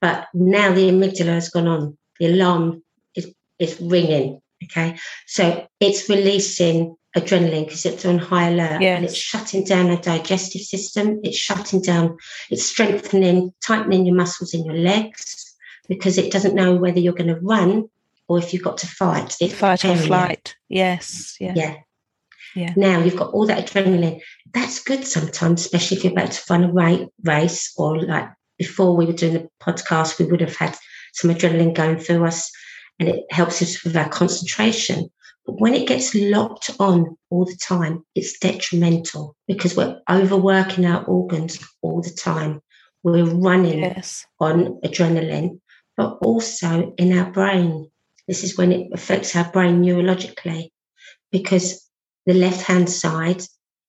But now the amygdala has gone on the alarm is, is ringing. Okay. So it's releasing adrenaline because it's on high alert yes. and it's shutting down a digestive system. It's shutting down, it's strengthening, tightening your muscles in your legs because it doesn't know whether you're going to run or if you've got to fight. It's fight or flight. Yes. Yeah. Yeah. Yeah. Now you've got all that adrenaline. That's good sometimes, especially if you're about to run a race or like before we were doing the podcast, we would have had some adrenaline going through us and it helps us with our concentration. But when it gets locked on all the time, it's detrimental because we're overworking our organs all the time. We're running yes. on adrenaline, but also in our brain. This is when it affects our brain neurologically because the left hand side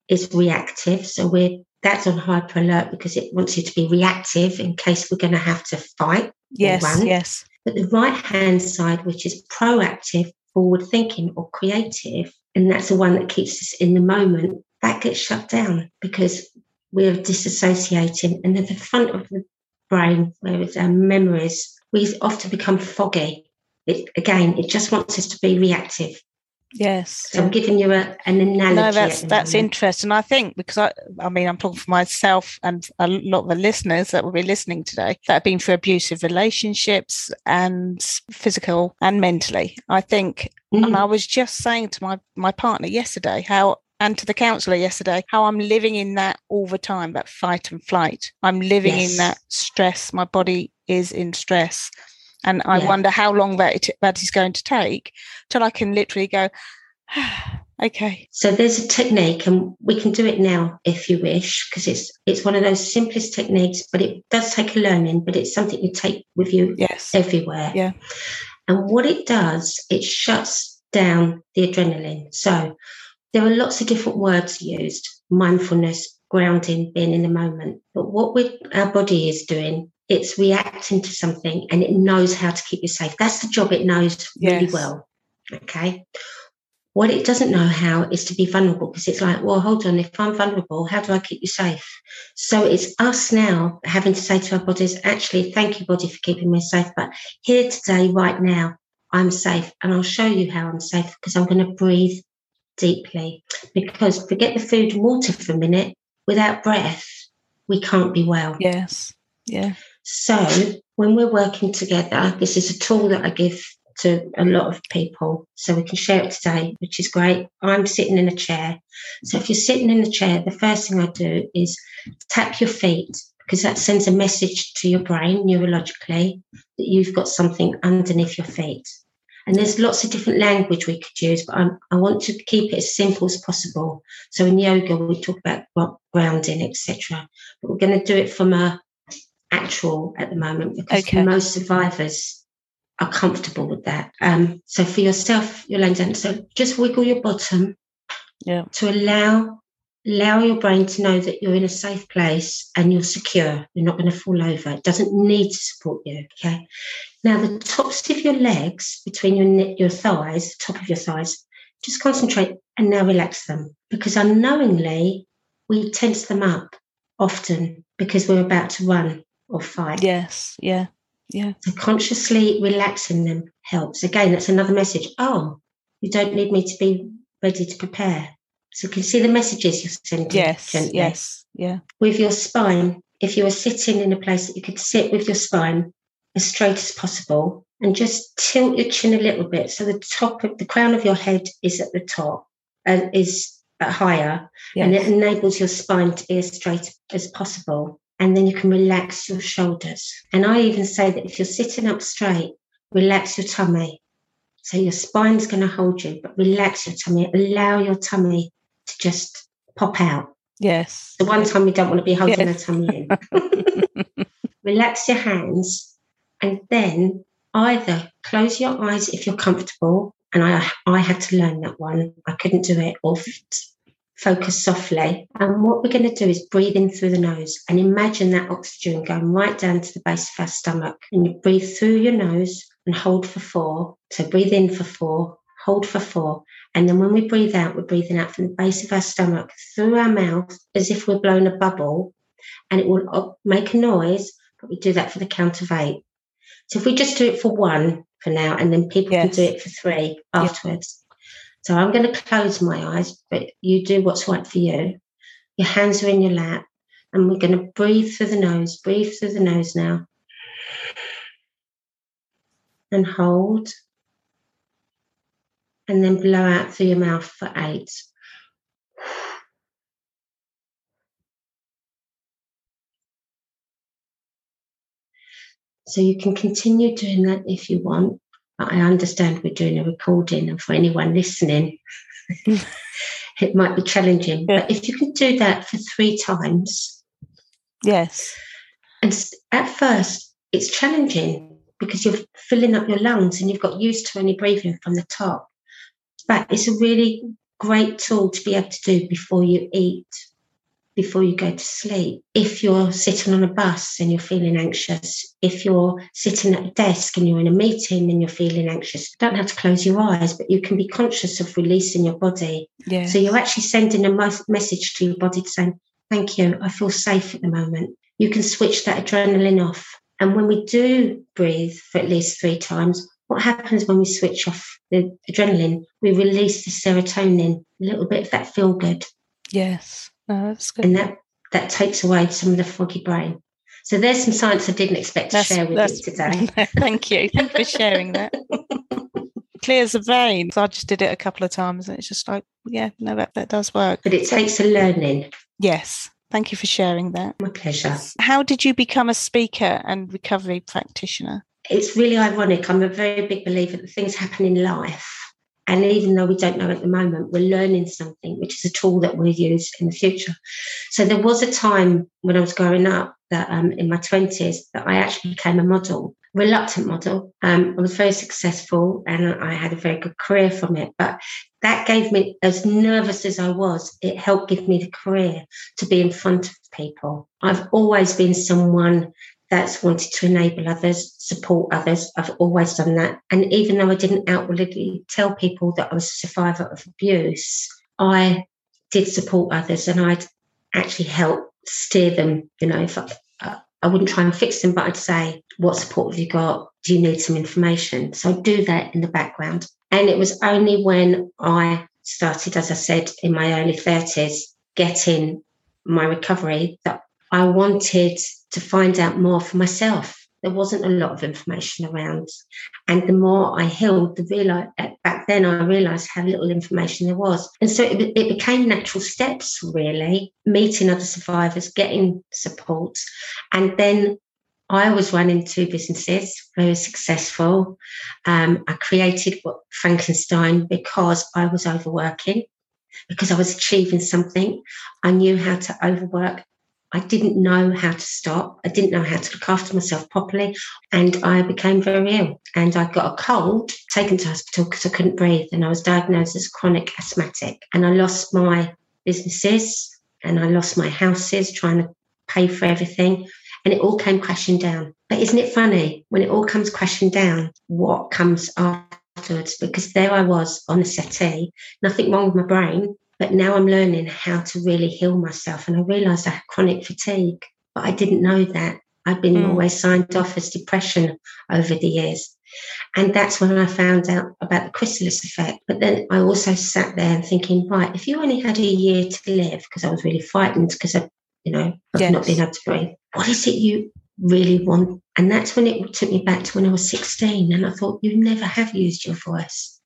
is reactive. So we're that's on hyper alert because it wants you to be reactive in case we're going to have to fight. Yes, yes. But the right hand side, which is proactive, forward thinking, or creative, and that's the one that keeps us in the moment, that gets shut down because we're disassociating. And at the front of the brain, where it's our memories, we often become foggy. It, again, it just wants us to be reactive. Yes. So I'm giving you a, an analogy. No, that's that's interesting. I think because I, I mean, I'm talking for myself and a lot of the listeners that will be listening today that have been through abusive relationships and physical and mentally. I think, mm. and I was just saying to my my partner yesterday how and to the counsellor yesterday how I'm living in that all the time, that fight and flight. I'm living yes. in that stress. My body is in stress. And I yeah. wonder how long that, it, that is going to take till I can literally go, okay. So there's a technique, and we can do it now if you wish, because it's it's one of those simplest techniques, but it does take a learning, but it's something you take with you yes. everywhere. Yeah. And what it does, it shuts down the adrenaline. So there are lots of different words used mindfulness, grounding, being in the moment. But what we, our body is doing it's reacting to something and it knows how to keep you safe. That's the job it knows really yes. well. Okay. What it doesn't know how is to be vulnerable because it's like, well, hold on, if I'm vulnerable, how do I keep you safe? So it's us now having to say to our bodies, actually, thank you, body, for keeping me safe. But here today, right now, I'm safe. And I'll show you how I'm safe because I'm going to breathe deeply. Because forget the food and water for a minute, without breath, we can't be well. Yes. Yeah. So when we're working together, this is a tool that I give to a lot of people. So we can share it today, which is great. I'm sitting in a chair. So if you're sitting in the chair, the first thing I do is tap your feet because that sends a message to your brain neurologically that you've got something underneath your feet. And there's lots of different language we could use, but I'm, i want to keep it as simple as possible. So in yoga, we talk about grounding, etc. But we're going to do it from a actual at the moment because okay. most survivors are comfortable with that. Um, so for yourself, you're laying down. So just wiggle your bottom yeah. to allow allow your brain to know that you're in a safe place and you're secure. You're not going to fall over. It doesn't need to support you. Okay. Now the tops of your legs between your your thighs, the top of your thighs, just concentrate and now relax them because unknowingly we tense them up often because we're about to run or fight. Yes, yeah, yeah. So consciously relaxing them helps. Again, that's another message. Oh, you don't need me to be ready to prepare. So you can see the messages you're sending. Yes, gently. yes, yeah. With your spine, if you are sitting in a place that you could sit with your spine as straight as possible and just tilt your chin a little bit so the top of the crown of your head is at the top and is uh, higher yes. and it enables your spine to be as straight as possible and then you can relax your shoulders. And I even say that if you're sitting up straight, relax your tummy. So your spine's going to hold you, but relax your tummy. Allow your tummy to just pop out. Yes. The one time we don't want to be holding yes. our tummy in. relax your hands and then either close your eyes if you're comfortable. And I, I had to learn that one. I couldn't do it. Or focus softly. And what we're going to do is breathe in through the nose and imagine that oxygen going right down to the base of our stomach. And you breathe through your nose and hold for four. So breathe in for four, hold for four. And then when we breathe out, we're breathing out from the base of our stomach through our mouth as if we're blowing a bubble. And it will make a noise, but we do that for the count of eight. So if we just do it for one for now, and then people yes. can do it for three afterwards. So I'm going to close my eyes, but you do what's right for you. Your hands are in your lap, and we're going to breathe through the nose, breathe through the nose now. And hold. And then blow out through your mouth for eight. So you can continue doing that if you want. I understand we're doing a recording, and for anyone listening, it might be challenging. Yeah. But if you can do that for three times. Yes. And at first, it's challenging because you're filling up your lungs and you've got used to only breathing from the top. But it's a really great tool to be able to do before you eat, before you go to sleep. If you're sitting on a bus and you're feeling anxious, if you're sitting at a desk and you're in a meeting and you're feeling anxious, you don't have to close your eyes, but you can be conscious of releasing your body. Yes. So you're actually sending a message to your body saying, Thank you, I feel safe at the moment. You can switch that adrenaline off. And when we do breathe for at least three times, what happens when we switch off the adrenaline? We release the serotonin, a little bit of that feel good. Yes, that's good. And that, that takes away some of the foggy brain. So there's some science I didn't expect to that's, share with you today. Thank you. Thank you for sharing that. Clears the vein. So I just did it a couple of times and it's just like, yeah, no, that, that does work. But it takes a learning. Yes. Thank you for sharing that. My pleasure. How did you become a speaker and recovery practitioner? it's really ironic. I'm a very big believer that things happen in life. And even though we don't know at the moment, we're learning something, which is a tool that we'll use in the future. So there was a time when I was growing up that um, in my 20s that I actually became a model, reluctant model. Um, I was very successful and I had a very good career from it. But that gave me, as nervous as I was, it helped give me the career to be in front of people. I've always been someone that's wanted to enable others, support others. I've always done that. And even though I didn't outwardly tell people that I was a survivor of abuse, I did support others and I'd actually help steer them. You know, if I, I wouldn't try and fix them, but I'd say, what support have you got? Do you need some information? So I'd do that in the background. And it was only when I started, as I said, in my early 30s, getting my recovery that I wanted to find out more for myself. There wasn't a lot of information around. And the more I healed, the realize, back then I realized how little information there was. And so it, it became natural steps, really, meeting other survivors, getting support. And then I was running two businesses, very successful. Um, I created Frankenstein because I was overworking, because I was achieving something. I knew how to overwork I didn't know how to stop. I didn't know how to look after myself properly. And I became very ill. And I got a cold, taken to hospital because I couldn't breathe. And I was diagnosed as chronic asthmatic. And I lost my businesses and I lost my houses trying to pay for everything. And it all came crashing down. But isn't it funny? When it all comes crashing down, what comes afterwards? Because there I was on the settee, nothing wrong with my brain, but now I'm learning how to really heal myself. And I realized I had chronic fatigue, but I didn't know that. I've been mm. always signed off as depression over the years. And that's when I found out about the chrysalis effect. But then I also sat there and thinking, right, if you only had a year to live, because I was really frightened because I, you know, I've yes. not been able to breathe, what is it you really want? And that's when it took me back to when I was 16. And I thought, you never have used your voice.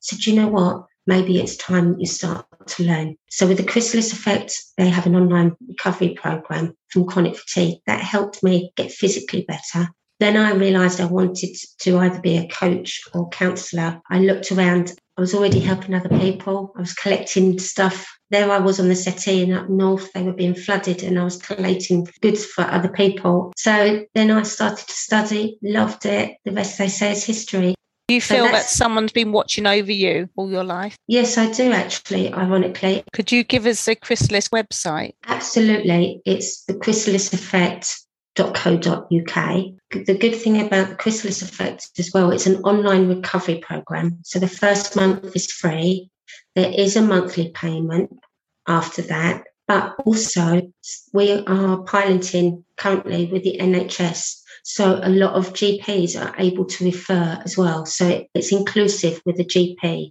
So, do you know what? maybe it's time you start to learn. So with the Chrysalis Effect, they have an online recovery program from chronic fatigue that helped me get physically better. Then I realized I wanted to either be a coach or counselor. I looked around. I was already helping other people. I was collecting stuff. There I was on the settee and up north, they were being flooded and I was collating goods for other people. So then I started to study, loved it. The rest they say is history. Do you feel so that someone's been watching over you all your life? Yes, I do actually, ironically. Could you give us the Chrysalis website? Absolutely. It's the Chrysalis Effect.co.uk. The good thing about the Chrysalis Effect as well, it's an online recovery program. So the first month is free. There is a monthly payment after that, but also we are piloting currently with the NHS so a lot of GPs are able to refer as well. So it's inclusive with the GP.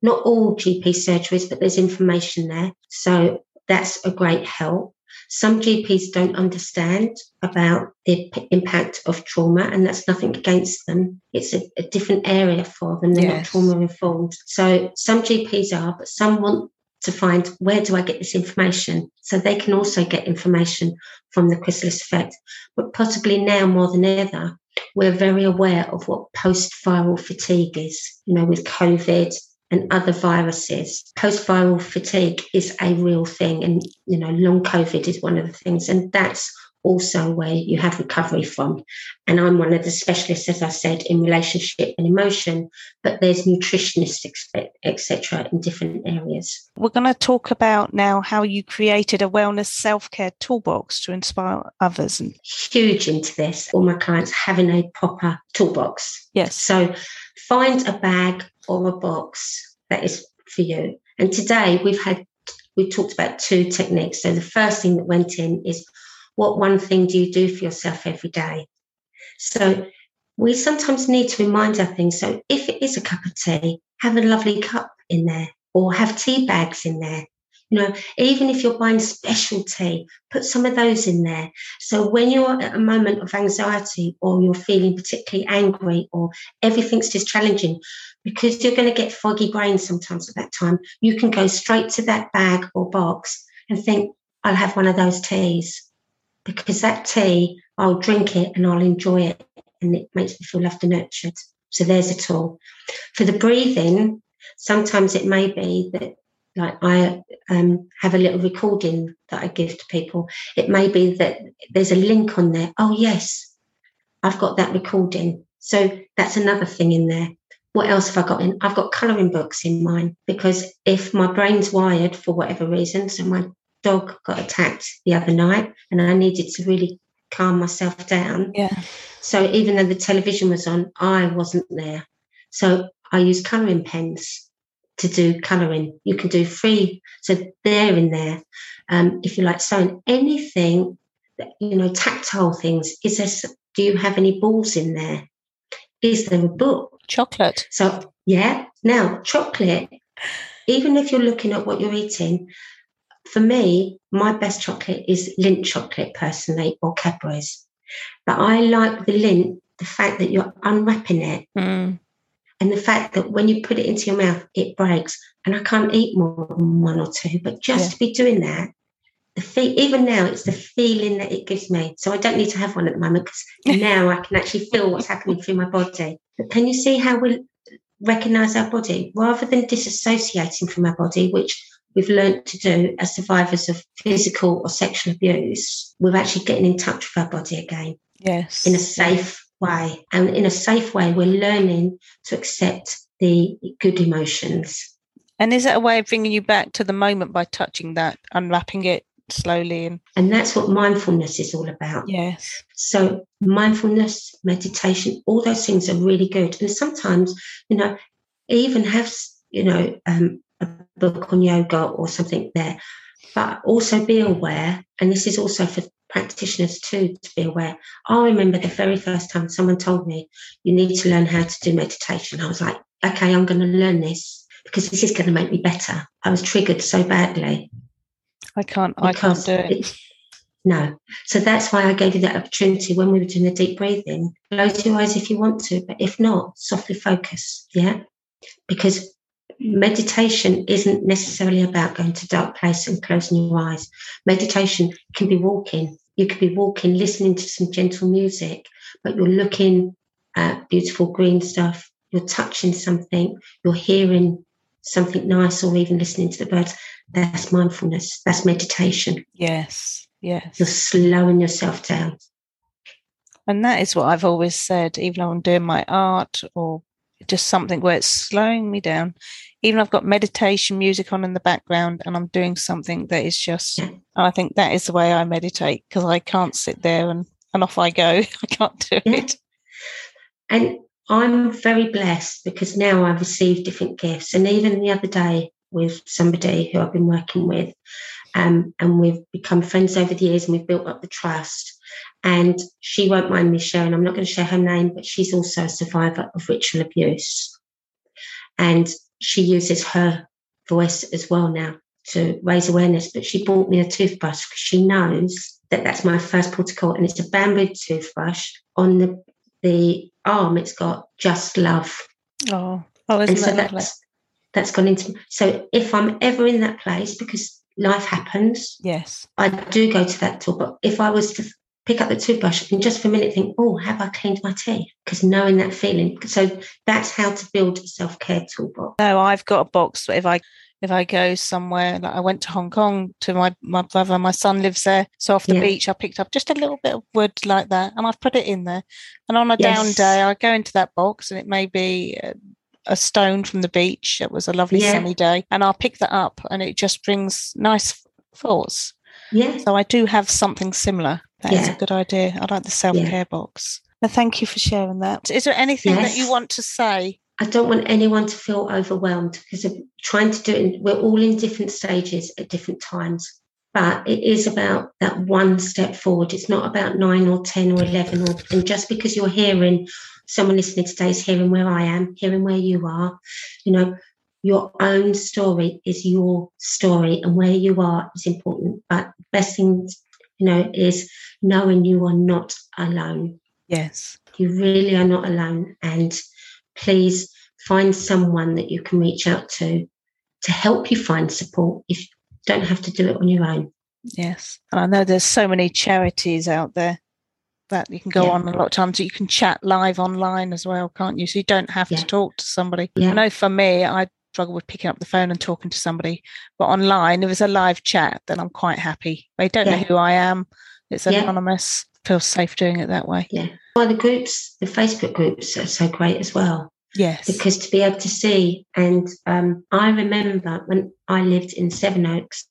Not all GP surgeries, but there's information there. So that's a great help. Some GPs don't understand about the p- impact of trauma, and that's nothing against them. It's a, a different area for them. They're yes. not trauma informed. So some GPs are, but some want to find where do I get this information? So they can also get information from the chrysalis effect. But possibly now more than ever, we're very aware of what post viral fatigue is, you know, with COVID and other viruses. Post viral fatigue is a real thing. And, you know, long COVID is one of the things. And that's also where you have recovery from. And I'm one of the specialists, as I said, in relationship and emotion, but there's nutritionists, etc., in different areas. We're going to talk about now how you created a wellness self care toolbox to inspire others. And huge into this. All my clients having a proper toolbox. Yes. So find a bag or a box that is for you. And today we've had we talked about two techniques. So the first thing that went in is what one thing do you do for yourself every day? So we sometimes need to remind our things. So if it is a cup of tea, have a lovely cup in there or have tea bags in there. You know, even if you're buying special tea, put some of those in there. So when you're at a moment of anxiety or you're feeling particularly angry or everything's just challenging, because you're going to get foggy brains sometimes at that time, you can go straight to that bag or box and think, I'll have one of those teas because that tea, I'll drink it and I'll enjoy it and it makes me feel loved and nurtured. So there's a tool. For the breathing, sometimes it may be that like I um, have a little recording that I give to people. It may be that there's a link on there. Oh yes, I've got that recording. So that's another thing in there. What else have I got in? I've got colouring books in mine because if my brain's wired for whatever reason, so my dog got attacked the other night and I needed to really calm myself down. Yeah. So even though the television was on, I wasn't there. So I use colouring pens to do colouring. You can do free, so they're in there. Um, if you like sewing, anything, that, you know, tactile things. Is there? Do you have any balls in there? Is there a book? Chocolate. So yeah. Now chocolate. Even if you're looking at what you're eating, for me, my best chocolate is Lindt chocolate personally or Cadbury's. But I like the Lindt, the fact that you're unwrapping it mm. and the fact that when you put it into your mouth, it breaks. And I can't eat more than one or two, but just yeah. to be doing that, the feel, even now, it's the feeling that it gives me. So I don't need to have one at the moment because now I can actually feel what's happening through my body. But can you see how we recognize our body rather than disassociating from our body, which we've learned to do as survivors of physical or sexual abuse, we're actually getting in touch with our body again. Yes. In a safe way. And in a safe way, we're learning to accept the good emotions. And is that a way of bringing you back to the moment by touching that, unwrapping it slowly? And, and that's what mindfulness is all about. Yes. So, mindfulness, meditation, all those things are really good. And sometimes, you know, even have, you know, um, a book on yoga or something there. But also be aware, and this is also for practitioners too to be aware. I remember the very first time someone told me, you need to learn how to do meditation. I was like, okay, I'm going to learn this because this is going to make me better. I was triggered so badly. I can't, I can't do it. it. No. So that's why I gave you that opportunity when we were doing the deep breathing. Close your eyes if you want to, but if not, softly focus. Yeah. Because meditation isn't necessarily about going to dark place and closing your eyes. Meditation can be walking. You could be walking, listening to some gentle music, but you're looking at beautiful green stuff. You're touching something. You're hearing something nice, or even listening to the birds. That's mindfulness. That's meditation. Yes. Yes. You're slowing yourself down. And that is what I've always said, even though I'm doing my art or just something where it's slowing me down even I've got meditation music on in the background and I'm doing something that is just, and I think that is the way I meditate because I can't sit there and, and off I go. I can't do yeah. it. And I'm very blessed because now I've received different gifts. And even the other day with somebody who I've been working with, um, and we've become friends over the years and we've built up the trust. And she won't mind me sharing, I'm not going to share her name, but she's also a survivor of ritual abuse. And she uses her voice as well now to raise awareness. But she bought me a toothbrush because she knows that that's my first protocol, and it's a bamboo toothbrush. On the the arm, it's got just love. Oh, oh, isn't and so that that's, that's gone into. So if I'm ever in that place, because life happens, yes, I do go to that tool. But if I was to pick up the toothbrush and just for a minute think, oh, have I cleaned my teeth? Because knowing that feeling. So that's how to build a self care toolbox. No, I've got a box. If I if I go somewhere, like I went to Hong Kong to my my brother, my son lives there. So off the Yeah. beach, I picked up just a little bit of wood like that, and I've put it in there. And on a down day, I go into that box, and it may be uh, a stone from the beach. It was a lovely Yeah. sunny day, and I'll pick that up, and it just brings nice thoughts. Yeah. So I do have something similar. That is Yeah. a good idea. I like the self care box. Well, thank you for sharing that. Is there anything that you want to say? I don't want anyone to feel overwhelmed because of trying to do it. We're all in different stages at different times, but it is about that one step forward. It's not about nine or 10 or 11. Or, and just because you're hearing someone listening today is hearing where I am, hearing where you are, you know, your own story is your story and where you are is important. But best thing, you know, is knowing you are not alone Yes. you really are not alone and please find someone that you can reach out to to help you find support if you don't have to do it on your own Yes. And I know there's so many charities out there that you can go Yeah. on a lot of times. You can chat live online as well, can't you? So you don't have Yeah. to talk to somebody. Yeah. I know for me, I struggle with picking up the phone and talking to somebody. But online, if it's a live chat, then I'm quite happy. They don't know who I am. It's Yeah. anonymous. Feels safe doing it that way. yeah well the groups the facebook groups are so great as well Yes. because to be able to see and um, i remember when i lived in Sevenoaks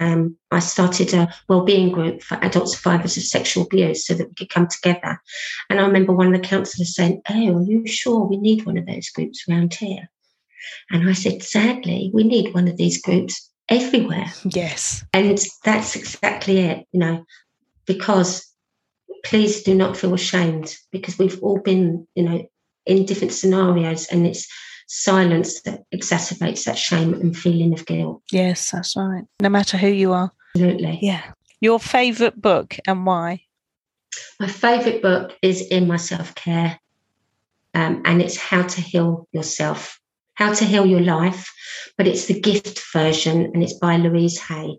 um, I started a wellbeing group for adult survivors of sexual abuse so that we could come together. And I remember one of the counsellors saying, Oh, are you sure we need one of those groups around here? And I said, Sadly, we need one of these groups everywhere. yes. And that's exactly it, you know, because please do not feel ashamed because we've all been, you know, in different scenarios and it's silence that exacerbates that shame and feeling of guilt. Yes, that's right. No matter who you are. Absolutely. Yeah. Your favourite book and why? My favourite book is In My Self Care, um, and it's How to Heal Yourself, How to Heal Your Life, but it's the gift version and it's by Louise Hay.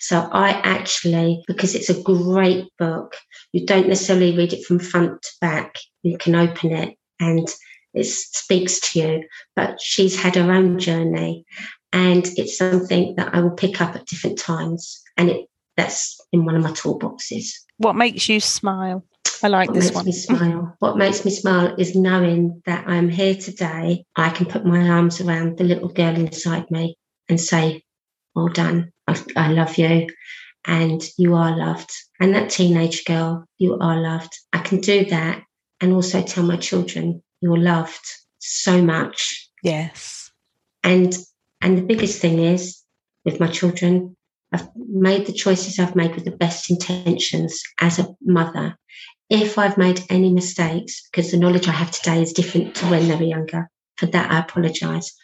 So I actually, because it's a great book, you don't necessarily read it from front to back. You can open it and it speaks to you, but she's had her own journey and it's something that I will pick up at different times. And it that's in one of my toolboxes. What makes you smile? I like What this makes one. me smile? What makes me smile is knowing that I'm here today. I can put my arms around the little girl inside me and say, "Well done. I, I love you, and you are loved." And that teenage girl, you are loved. I can do that, and also tell my children, "You're loved so much." Yes. And and the biggest thing is with my children, I've made the choices I've made with the best intentions as a mother. If I've made any mistakes, because the knowledge I have today is different to when they were younger, for that I apologise.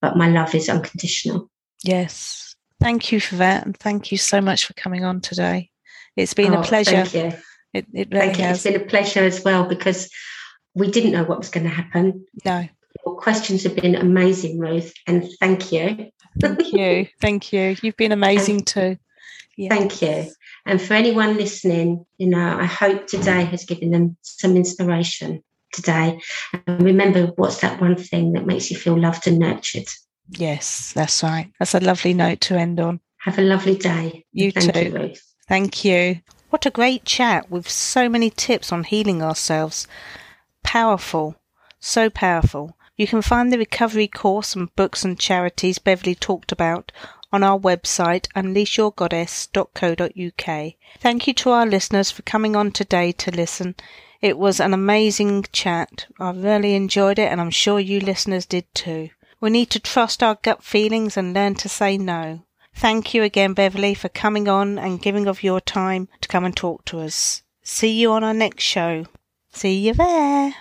But my love is unconditional. Yes. Thank you for that. And thank you so much for coming on today. It's been Oh, a pleasure. Thank you. It, it really Thank you. It's has. been a pleasure as well because we didn't know what was going to happen. No, Your questions have been amazing, Ruth, and thank you. thank you. Thank you. You've been amazing too. Yeah. Thank you. And for anyone listening, you know, I hope today has given them some inspiration today. And remember, what's that one thing that makes you feel loved and nurtured? Yes, that's right. That's a lovely note to end on. Have a lovely day. You Thank too. you, Ruth. Thank you. What a great chat with so many tips on healing ourselves. Powerful. So powerful. You can find the recovery course and books and charities Beverley talked about on our website unleashyourgoddess.co.uk. Thank you to our listeners for coming on today to listen. It was an amazing chat. I really enjoyed it and I'm sure you listeners did too. We need to trust our gut feelings and learn to say no. Thank you again, Beverley, for coming on and giving of your time to come and talk to us. See you on our next show. See you there.